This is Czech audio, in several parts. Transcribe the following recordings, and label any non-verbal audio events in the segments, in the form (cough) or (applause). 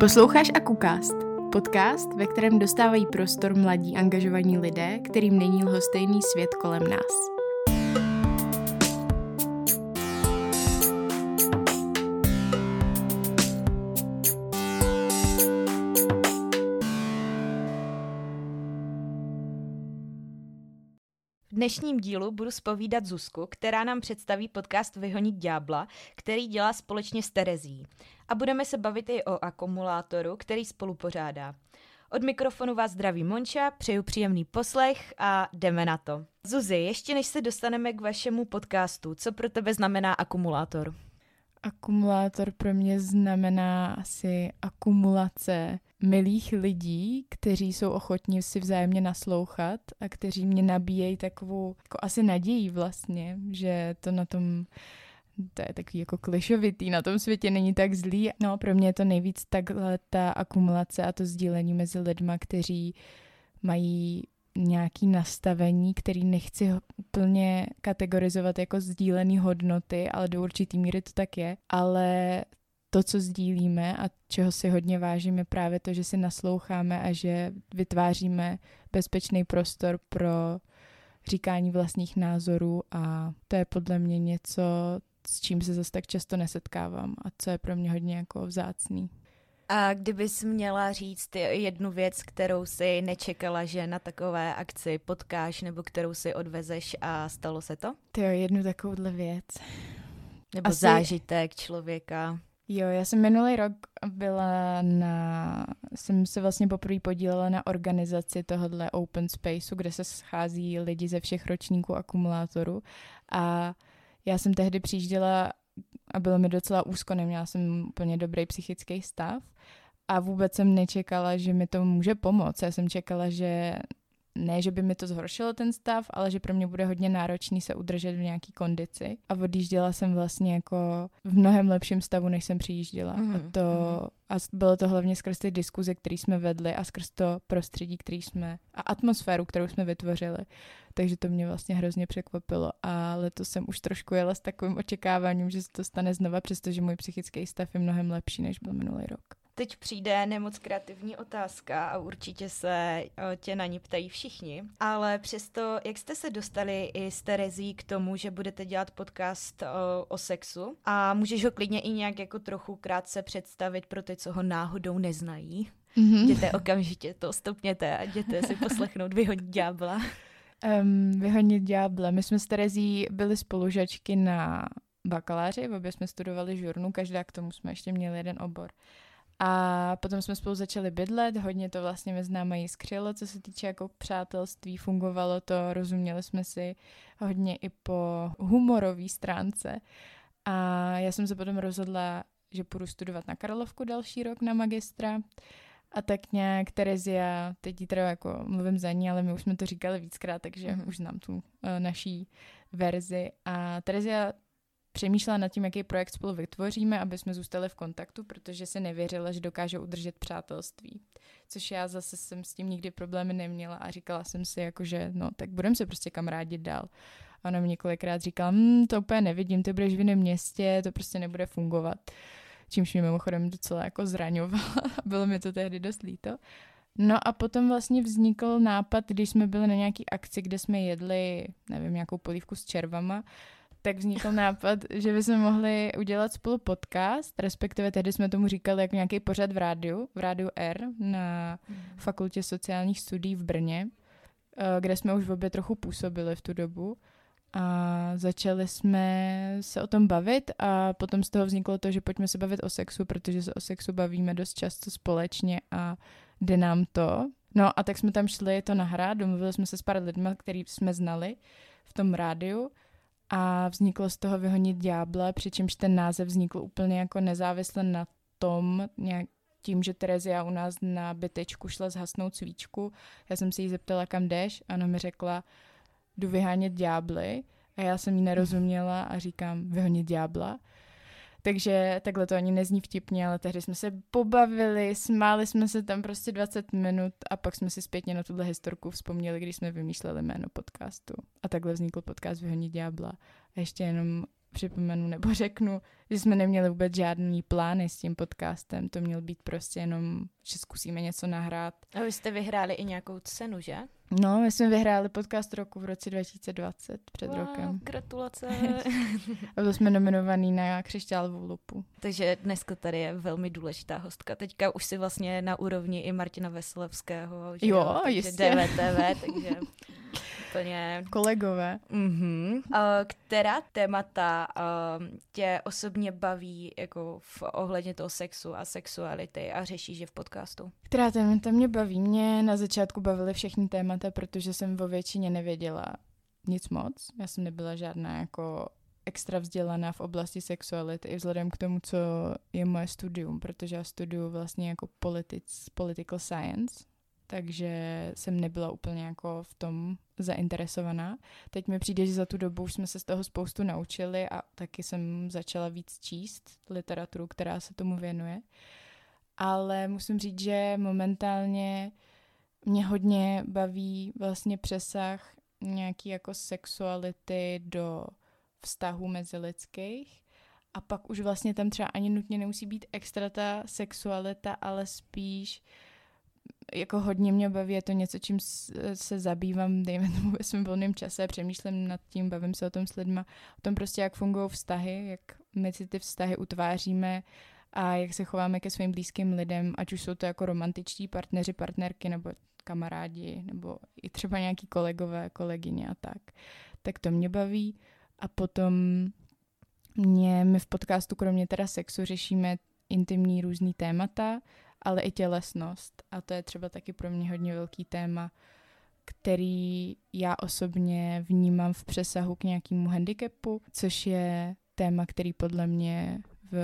Posloucháš Akukast, podcast, ve kterém dostávají prostor mladí angažovaní lidé, kterým není lhostejný svět kolem nás. Dnešním dílu budu spovídat Zuzku, která nám představí podcast Vyhonit ďábla, který dělá společně s Terezí. A budeme se bavit i o akumulátoru, který spolu pořádá. Od mikrofonu vás zdraví Monča, přeju příjemný poslech a jdeme na to. Zuzi, ještě než se dostaneme k vašemu podcastu, co pro tebe znamená akumulátor? Akumulátor pro mě znamená asi akumulace milých lidí, kteří jsou ochotní si vzájemně naslouchat a kteří mě nabíjejí takovou jako asi naději vlastně, že to na tom to je takový jako klišovitý, na tom světě není tak zlý. No, pro mě je to nejvíc takhle ta akumulace a to sdílení mezi lidma, kteří mají nějaký nastavení, který nechci úplně kategorizovat jako sdílený hodnoty, ale do určitý míry to tak je, ale to, co sdílíme a čeho si hodně vážím, je právě to, že si nasloucháme a že vytváříme bezpečný prostor pro říkání vlastních názorů a to je podle mě něco, s čím se zase tak často nesetkávám a co je pro mě hodně jako vzácný. A kdybys měla říct jednu věc, kterou si nečekala, že na takové akci potkáš, nebo kterou si odvezeš a stalo se to? Ty jo, jednu takovouhle věc. Nebo Asi... zážitek člověka. Jo, já jsem minulý rok byla na, jsem se vlastně poprvé podílela na organizaci tohohle open spaceu, kde se schází lidi ze všech ročníků akumulátoru a já jsem tehdy přijížděla a bylo mi docela úzko, neměla jsem úplně dobrý psychický stav a vůbec jsem nečekala, že mi to může pomoct. Já jsem čekala, že ne, že by mi to zhoršilo ten stav, ale že pro mě bude hodně náročný se udržet v nějaký kondici. A odjížděla jsem vlastně jako v mnohem lepším stavu, než jsem přijížděla. Mm-hmm. A, mhm, to, mhm. a bylo to hlavně skrz ty diskuze, které jsme vedli a skrz to prostředí, který jsme a atmosféru, kterou jsme vytvořili. Takže to mě vlastně hrozně překvapilo. A letos jsem už trošku jela s takovým očekáváním, že se to stane znova, přestože můj psychický stav je mnohem lepší, než byl minulý rok. Teď přijde nemoc kreativní otázka a určitě se tě na ní ptají všichni, ale přesto, jak jste se dostali i s Terezí k tomu, že budete dělat podcast o, o sexu a můžeš ho klidně i nějak jako trochu krátce představit pro ty, co ho náhodou neznají. Mm-hmm. Jděte okamžitě to stopněte a jděte si poslechnout Vyhodit ďábla. Um, vyhodnit ďábla. My jsme s Terezí byli spolužačky na bakaláři, obě jsme studovali žurnu, každá k tomu jsme ještě měli jeden obor. A potom jsme spolu začali bydlet, hodně to vlastně mezi náma jiskřilo, co se týče jako přátelství, fungovalo to, rozuměli jsme si hodně i po humorové stránce. A já jsem se potom rozhodla, že půjdu studovat na Karlovku další rok na magistra. A tak nějak Terezia, teď ji teda jako mluvím za ní, ale my už jsme to říkali víckrát, takže mm-hmm. už znám tu uh, naší verzi. A Terezia přemýšlela nad tím, jaký projekt spolu vytvoříme, aby jsme zůstali v kontaktu, protože se nevěřila, že dokáže udržet přátelství. Což já zase jsem s tím nikdy problémy neměla a říkala jsem si, jako, že no, tak budeme se prostě kamarádit dál. A ona mi několikrát říkala, hm, to úplně nevidím, ty budeš v jiném městě, to prostě nebude fungovat. Čímž mě mimochodem docela jako zraňovala. (laughs) Bylo mi to tehdy dost líto. No a potom vlastně vznikl nápad, když jsme byli na nějaký akci, kde jsme jedli, nevím, nějakou polívku s červama, tak vznikl nápad, že bychom mohli udělat spolu podcast, respektive tehdy jsme tomu říkali jako nějaký pořad v rádiu, v rádiu R na mm. fakultě sociálních studií v Brně, eh, kde jsme už v obě trochu působili v tu dobu. A začali jsme se o tom bavit a potom z toho vzniklo to, že pojďme se bavit o sexu, protože se o sexu bavíme dost často společně a jde nám to. No a tak jsme tam šli to nahrát, domluvili jsme se s pár lidmi, který jsme znali v tom rádiu a vzniklo z toho vyhonit ďábla, přičemž ten název vznikl úplně jako nezávisle na tom, nějak tím, že Terezia u nás na bytečku šla zhasnout svíčku. Já jsem se jí zeptala, kam jdeš a ona mi řekla, jdu vyhánět ďábly a já jsem jí nerozuměla a říkám, vyhonit ďábla. Takže takhle to ani nezní vtipně, ale tehdy jsme se pobavili, smáli jsme se tam prostě 20 minut a pak jsme si zpětně na tuhle historku vzpomněli, když jsme vymýšleli jméno podcastu. A takhle vznikl podcast Vyhonit ďábla. A ještě jenom připomenu nebo řeknu, že jsme neměli vůbec žádný plány s tím podcastem. To měl být prostě jenom, že zkusíme něco nahrát. A vy jste vyhráli i nějakou cenu, že? No, my jsme vyhráli podcast roku v roce 2020, před wow, rokem. Gratulace. (laughs) A byli jsme nominovaný na křišťálovou lupu. Takže dneska tady je velmi důležitá hostka. Teďka už si vlastně na úrovni i Martina Veselevského. Že jo, takže jistě. DVTV, takže (laughs) úplně... Kolegové. Mm-hmm. Uh, která témata uh, tě osobně baví jako v ohledně toho sexu a sexuality a řešíš je v podcastu? Která témata mě baví? Mě na začátku bavily všechny témata, protože jsem vo většině nevěděla nic moc. Já jsem nebyla žádná jako extra vzdělaná v oblasti sexuality i vzhledem k tomu, co je moje studium, protože já studuju vlastně jako politic, political science, takže jsem nebyla úplně jako v tom zainteresovaná. Teď mi přijde, že za tu dobu už jsme se z toho spoustu naučili a taky jsem začala víc číst literaturu, která se tomu věnuje. Ale musím říct, že momentálně mě hodně baví vlastně přesah nějaký jako sexuality do vztahů mezilidských a pak už vlastně tam třeba ani nutně nemusí být extra ta sexualita, ale spíš jako hodně mě baví, je to něco, čím se zabývám, dejme tomu ve svém volném čase, přemýšlím nad tím, bavím se o tom s lidma, o tom prostě, jak fungují vztahy, jak my si ty vztahy utváříme a jak se chováme ke svým blízkým lidem, ať už jsou to jako romantičtí partneři, partnerky nebo kamarádi, nebo i třeba nějaký kolegové, kolegyně a tak. Tak to mě baví. A potom mě, my v podcastu kromě teda sexu řešíme intimní různý témata, ale i tělesnost. A to je třeba taky pro mě hodně velký téma, který já osobně vnímám v přesahu k nějakému handicapu, což je téma, který podle mě v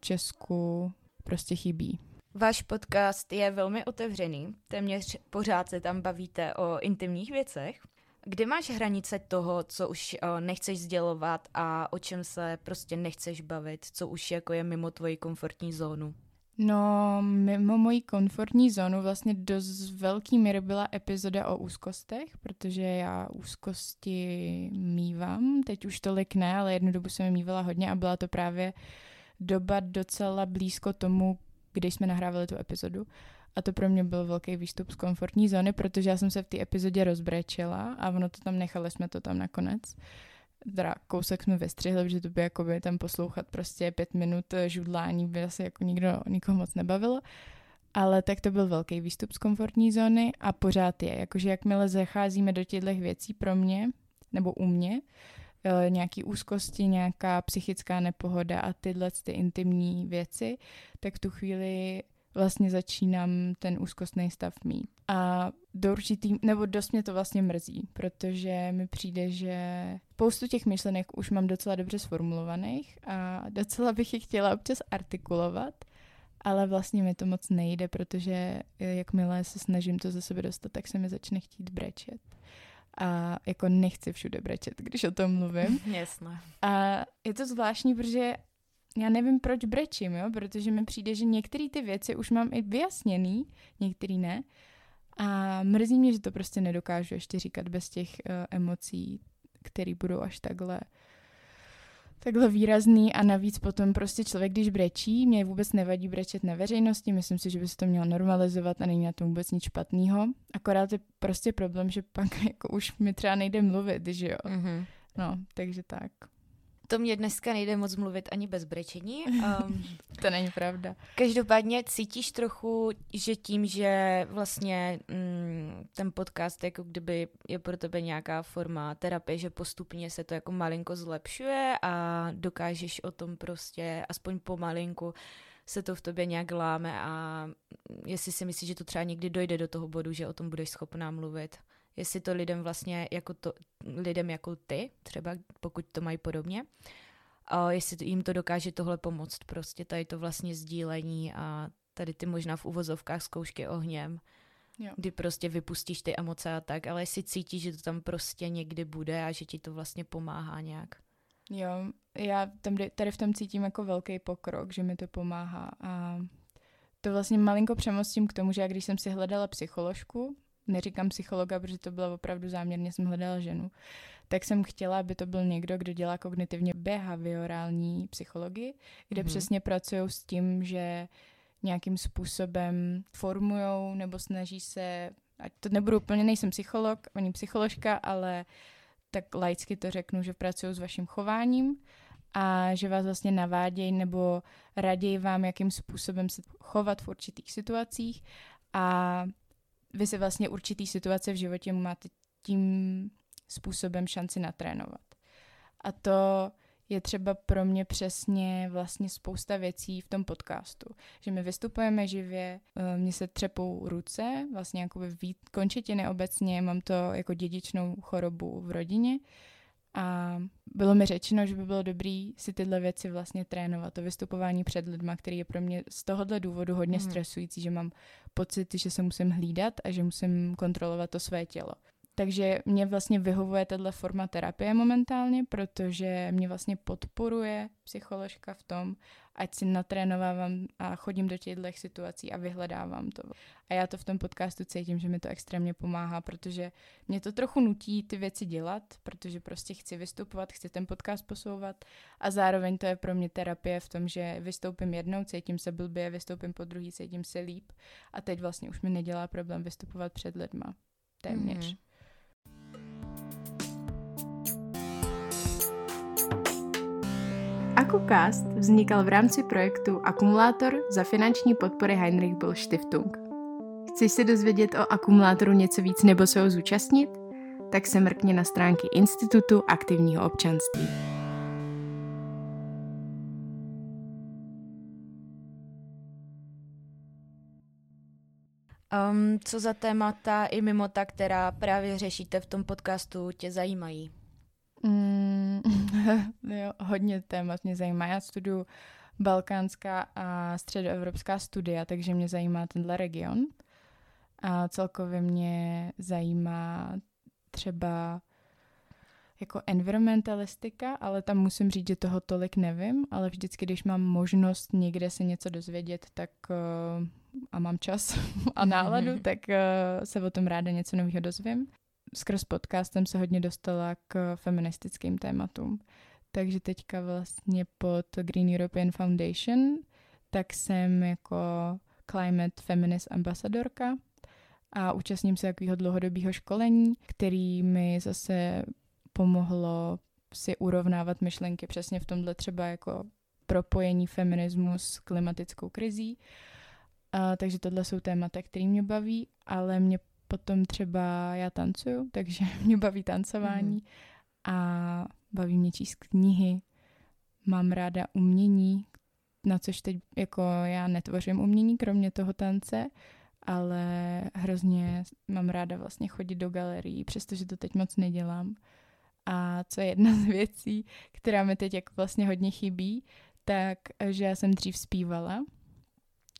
Česku prostě chybí. Váš podcast je velmi otevřený, téměř pořád se tam bavíte o intimních věcech. Kde máš hranice toho, co už uh, nechceš sdělovat a o čem se prostě nechceš bavit, co už jako je mimo tvoji komfortní zónu? No, mimo moji komfortní zónu vlastně dost velký míry byla epizoda o úzkostech, protože já úzkosti mývám, teď už tolik ne, ale jednu dobu jsem je mývala hodně a byla to právě doba docela blízko tomu, když jsme nahrávali tu epizodu. A to pro mě byl velký výstup z komfortní zóny, protože já jsem se v té epizodě rozbrečela a ono to tam nechali jsme to tam nakonec. Teda kousek jsme vystřihli, protože to by jako by tam poslouchat prostě pět minut žudlání by asi jako nikdo, nikoho moc nebavilo. Ale tak to byl velký výstup z komfortní zóny a pořád je. Jakože jakmile zacházíme do těchto věcí pro mě, nebo u mě, eh, nějaký úzkosti, nějaká psychická nepohoda a tyhle ty intimní věci, tak v tu chvíli vlastně začínám ten úzkostný stav mít. A do určitý, nebo dost mě to vlastně mrzí, protože mi přijde, že spoustu těch myšlenek už mám docela dobře sformulovaných a docela bych je chtěla občas artikulovat, ale vlastně mi to moc nejde, protože jakmile se snažím to ze sebe dostat, tak se mi začne chtít brečet. A jako nechci všude brečet, když o tom mluvím. Jasné. A je to zvláštní, protože já nevím, proč brečím, jo? protože mi přijde, že některé ty věci už mám i vyjasněný, některý ne. A mrzí mě, že to prostě nedokážu ještě říkat bez těch uh, emocí, které budou až takhle takhle výrazný a navíc potom prostě člověk, když brečí, mě vůbec nevadí brečet na veřejnosti, myslím si, že by se to mělo normalizovat a není na tom vůbec nic špatného. Akorát je prostě problém, že pak (laughs) jako už mi třeba nejde mluvit, že jo. Mm-hmm. No, takže tak to mě dneska nejde moc mluvit ani bez brečení. Um, (laughs) to není pravda. Každopádně cítíš trochu, že tím, že vlastně mm, ten podcast jako kdyby je pro tebe nějaká forma terapie, že postupně se to jako malinko zlepšuje a dokážeš o tom prostě aspoň pomalinku se to v tobě nějak láme a jestli si myslíš, že to třeba někdy dojde do toho bodu, že o tom budeš schopná mluvit jestli to lidem vlastně jako to, lidem jako ty, třeba pokud to mají podobně, a jestli jim to dokáže tohle pomoct, prostě tady to vlastně sdílení a tady ty možná v uvozovkách zkoušky ohněm, jo. kdy prostě vypustíš ty emoce a tak, ale jestli cítíš, že to tam prostě někdy bude a že ti to vlastně pomáhá nějak. Jo, já tam, tady v tom cítím jako velký pokrok, že mi to pomáhá a to vlastně malinko přemostím k tomu, že já když jsem si hledala psycholožku, neříkám psychologa, protože to bylo opravdu záměrně, jsem hledala ženu, tak jsem chtěla, aby to byl někdo, kdo dělá kognitivně behaviorální psychologii, kde mm-hmm. přesně pracují s tím, že nějakým způsobem formujou nebo snaží se, ať to nebudu úplně, nejsem psycholog ani psycholožka, ale tak laicky to řeknu, že pracují s vaším chováním a že vás vlastně navádějí nebo raději vám, jakým způsobem se chovat v určitých situacích a vy si vlastně určitý situace v životě máte tím způsobem šanci natrénovat. A to je třeba pro mě přesně vlastně spousta věcí v tom podcastu. Že my vystupujeme živě, eh, mně se třepou ruce, vlastně jakoby končetiny obecně, mám to jako dědičnou chorobu v rodině a bylo mi řečeno, že by bylo dobrý si tyhle věci vlastně trénovat. To vystupování před lidma, který je pro mě z tohohle důvodu hodně mm. stresující, že mám pocit, že se musím hlídat a že musím kontrolovat to své tělo. Takže mě vlastně vyhovuje tato forma terapie momentálně, protože mě vlastně podporuje psycholožka v tom, ať si natrénovávám a chodím do těchto situací a vyhledávám to. A já to v tom podcastu cítím, že mi to extrémně pomáhá, protože mě to trochu nutí ty věci dělat, protože prostě chci vystupovat, chci ten podcast posouvat a zároveň to je pro mě terapie v tom, že vystoupím jednou, cítím se blbě, vystoupím po druhý, cítím se líp a teď vlastně už mi nedělá problém vystupovat před lidma. Téměř. Mm-hmm. AkuCast vznikal v rámci projektu Akumulátor za finanční podpory Heinrich Böll Stiftung. Chceš se dozvědět o akumulátoru něco víc nebo se ho zúčastnit? Tak se mrkně na stránky Institutu aktivního občanství. Um, co za témata i mimo ta, která právě řešíte v tom podcastu, tě zajímají? Mm, (laughs) jo, hodně témat mě zajímá. Já studuju balkánská a středoevropská studia, takže mě zajímá tenhle region. A celkově mě zajímá třeba jako environmentalistika, ale tam musím říct, že toho tolik nevím, ale vždycky, když mám možnost někde se něco dozvědět, tak uh, a mám čas (laughs) a náladu, tak uh, se o tom ráda něco nového dozvím skrz podcastem se hodně dostala k feministickým tématům. Takže teďka vlastně pod Green European Foundation tak jsem jako climate feminist ambasadorka a účastním se takového dlouhodobého školení, který mi zase pomohlo si urovnávat myšlenky přesně v tomhle třeba jako propojení feminismu s klimatickou krizí. A, takže tohle jsou témata, které mě baví, ale mě Potom třeba já tancuju, takže (laughs) mě baví tancování mm. a baví mě číst knihy. Mám ráda umění, na což teď jako já netvořím umění, kromě toho tance, ale hrozně mám ráda vlastně chodit do galerií, přestože to teď moc nedělám. A co je jedna (laughs) z věcí, která mi teď jako vlastně hodně chybí, tak, že já jsem dřív zpívala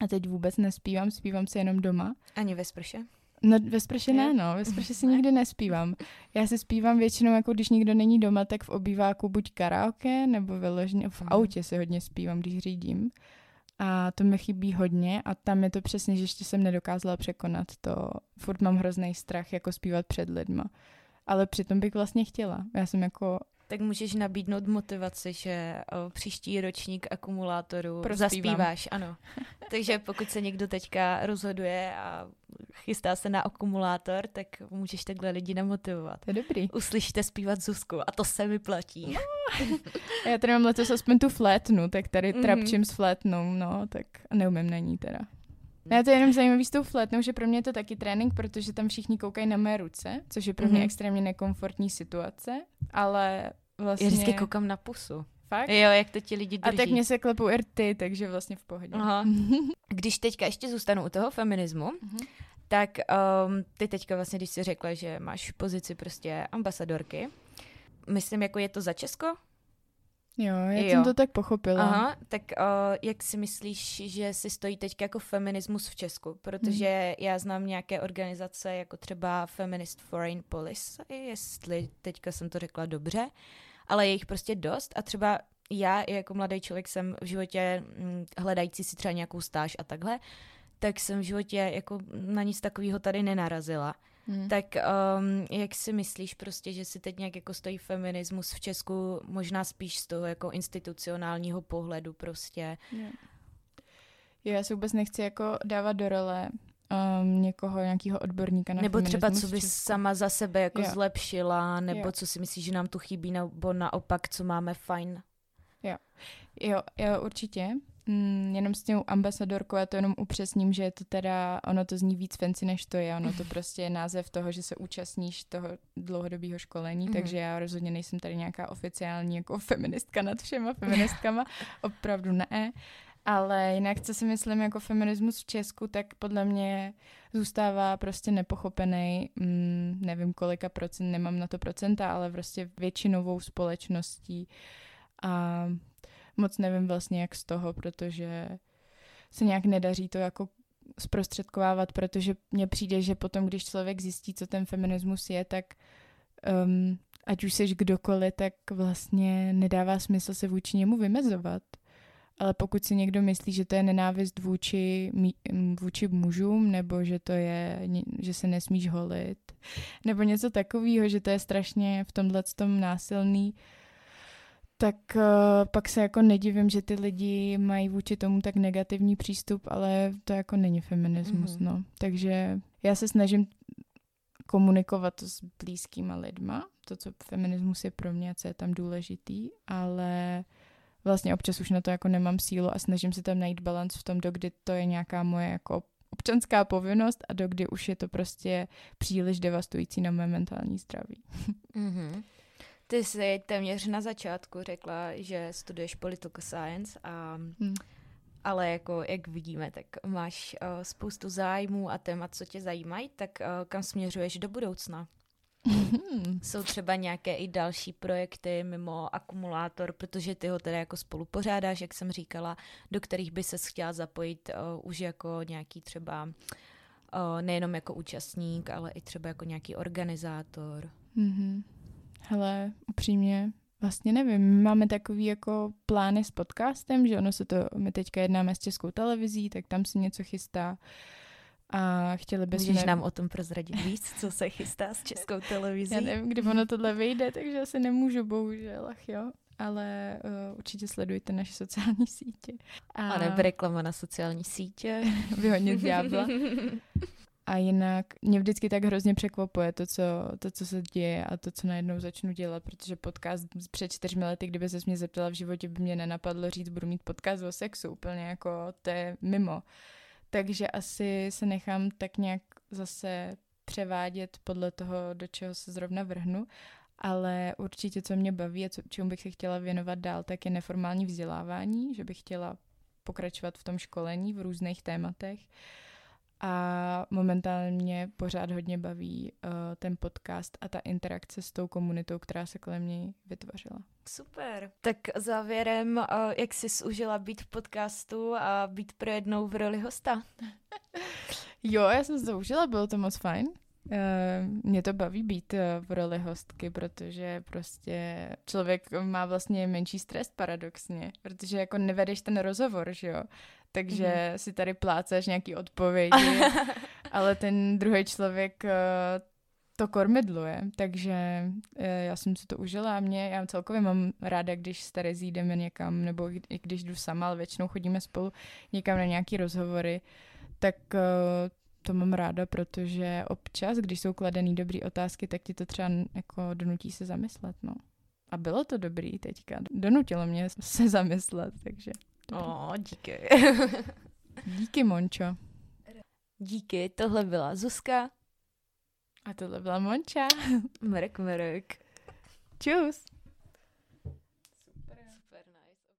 a teď vůbec nespívám, zpívám si jenom doma. Ani ve sprše? No ve sprše ne, no, ve sprše si nikdy nespívám. Já si zpívám většinou, jako když nikdo není doma, tak v obýváku buď karaoke, nebo vyloženě v autě si hodně zpívám, když řídím. A to mi chybí hodně a tam je to přesně, že ještě jsem nedokázala překonat to. Furt mám hrozný strach jako zpívat před lidma. Ale přitom bych vlastně chtěla. Já jsem jako tak můžeš nabídnout motivaci, že o, příští ročník akumulátoru Prospívám. zaspíváš, ano. (laughs) Takže pokud se někdo teďka rozhoduje a chystá se na akumulátor, tak můžeš takhle lidi namotivovat. To je dobrý. Uslyšíte zpívat Zuzku a to se mi platí. Já tady mám letos aspoň tu flétnu, tak tady mm-hmm. trapčím s flétnou, no, tak neumím na ní teda. Já to je jenom zajímavý s tou flétnou, že pro mě je to taky trénink, protože tam všichni koukají na mé ruce, což je pro mě mm-hmm. extrémně nekomfortní situace, ale vlastně... Já vždycky koukám na pusu. Fakt? Jo, jak to ti lidi drží. A tak mě se klepou rty, takže vlastně v pohodě. Aha. (laughs) Když teďka ještě zůstanu u toho feminismu, mm-hmm. tak um, ty teďka vlastně, když jsi řekla, že máš pozici prostě ambasadorky, myslím, jako je to za Česko? Jo, já jo. jsem to tak pochopila. Aha, tak uh, jak si myslíš, že si stojí teď jako feminismus v Česku? Protože hmm. já znám nějaké organizace, jako třeba Feminist Foreign Policy, jestli teďka jsem to řekla dobře, ale je jich prostě dost a třeba já jako mladý člověk jsem v životě hm, hledající si třeba nějakou stáž a takhle, tak jsem v životě jako na nic takového tady nenarazila. Hmm. Tak um, jak si myslíš prostě, že si teď nějak jako stojí feminismus v Česku možná spíš z toho jako institucionálního pohledu prostě? Yeah. Já se vůbec nechci jako dávat do role um, někoho, nějakého odborníka na Nebo třeba, co bys sama za sebe jako jo. zlepšila, nebo jo. co si myslíš, že nám tu chybí, nebo naopak, co máme fajn. Jo, jo, jo určitě. Mm, jenom s tím ambasadorkou já to jenom upřesním, že je to teda, ono to zní víc fancy, než to je. Ono to (laughs) prostě je název toho, že se účastníš toho dlouhodobého školení, mm-hmm. takže já rozhodně nejsem tady nějaká oficiální jako feministka nad všema feministkama. (laughs) Opravdu ne. Ale jinak, co si myslím jako feminismus v Česku, tak podle mě zůstává prostě nepochopený, mm, nevím kolika procent, nemám na to procenta, ale prostě většinovou společností a moc nevím vlastně jak z toho, protože se nějak nedaří to jako zprostředkovávat, protože mně přijde, že potom, když člověk zjistí, co ten feminismus je, tak um, ať už jsi kdokoliv, tak vlastně nedává smysl se vůči němu vymezovat. Ale pokud si někdo myslí, že to je nenávist vůči, vůči mužům, nebo že to je, že se nesmíš holit, nebo něco takového, že to je strašně v tomhle tom násilný, tak uh, pak se jako nedivím, že ty lidi mají vůči tomu tak negativní přístup, ale to jako není feminismus, mm-hmm. no. Takže já se snažím komunikovat s blízkýma lidma, to, co feminismus je pro mě, co je tam důležitý, ale vlastně občas už na to jako nemám sílu a snažím se tam najít balans v tom, dokdy to je nějaká moje jako občanská povinnost a dokdy už je to prostě příliš devastující na moje mentální zdraví. Mm-hmm. Ty jsi téměř na začátku řekla, že studuješ political science a hmm. ale jako jak vidíme, tak máš uh, spoustu zájmů a témat, co tě zajímají, tak uh, kam směřuješ do budoucna? Hmm. Jsou třeba nějaké i další projekty mimo akumulátor, protože ty ho teda jako spolu pořádáš, jak jsem říkala, do kterých by se chtěla zapojit uh, už jako nějaký třeba uh, nejenom jako účastník, ale i třeba jako nějaký organizátor. Mm-hmm. Hele, upřímně, vlastně nevím. Máme takový jako plány s podcastem, že ono se to, my teďka jednáme s českou televizí, tak tam se něco chystá. A chtěli bychom... Můžeš nám o tom prozradit víc, co se chystá s českou televizí? Já nevím, kdy ono tohle vyjde, takže asi nemůžu, bohužel, ach jo. Ale uh, určitě sledujte naše sociální sítě. A, a nebo reklama na sociální sítě. (laughs) Vyhodně diabla. (laughs) A jinak mě vždycky tak hrozně překvapuje to co, to, co se děje a to, co najednou začnu dělat, protože podcast před čtyřmi lety, kdyby se mě zeptala v životě, by mě nenapadlo říct, budu mít podcast o sexu, úplně jako to je mimo. Takže asi se nechám tak nějak zase převádět podle toho, do čeho se zrovna vrhnu. Ale určitě, co mě baví a co, čemu bych se chtěla věnovat dál, tak je neformální vzdělávání, že bych chtěla pokračovat v tom školení v různých tématech. A momentálně pořád hodně baví uh, ten podcast a ta interakce s tou komunitou, která se kolem něj vytvořila. Super. Tak závěrem, uh, jak jsi užila být v podcastu a být pro jednou v roli hosta? (laughs) jo, já jsem to užila, bylo to moc fajn. Uh, mě to baví být uh, v roli hostky, protože prostě člověk má vlastně menší stres paradoxně, protože jako nevedeš ten rozhovor, že jo takže mm-hmm. si tady pláceš nějaký odpovědi, (laughs) ale ten druhý člověk uh, to kormidluje, takže já jsem si to užila a mě, já celkově mám ráda, když s Terezí jdeme někam, nebo i když jdu sama, ale většinou chodíme spolu někam na nějaký rozhovory, tak to mám ráda, protože občas, když jsou kladený dobrý otázky, tak ti to třeba jako donutí se zamyslet, no. A bylo to dobrý teďka. Donutilo mě se zamyslet, takže O, oh, díky. (laughs) díky, Mončo. Díky, tohle byla Zuzka. A tohle byla Monča. Mrk, mrk. Čus.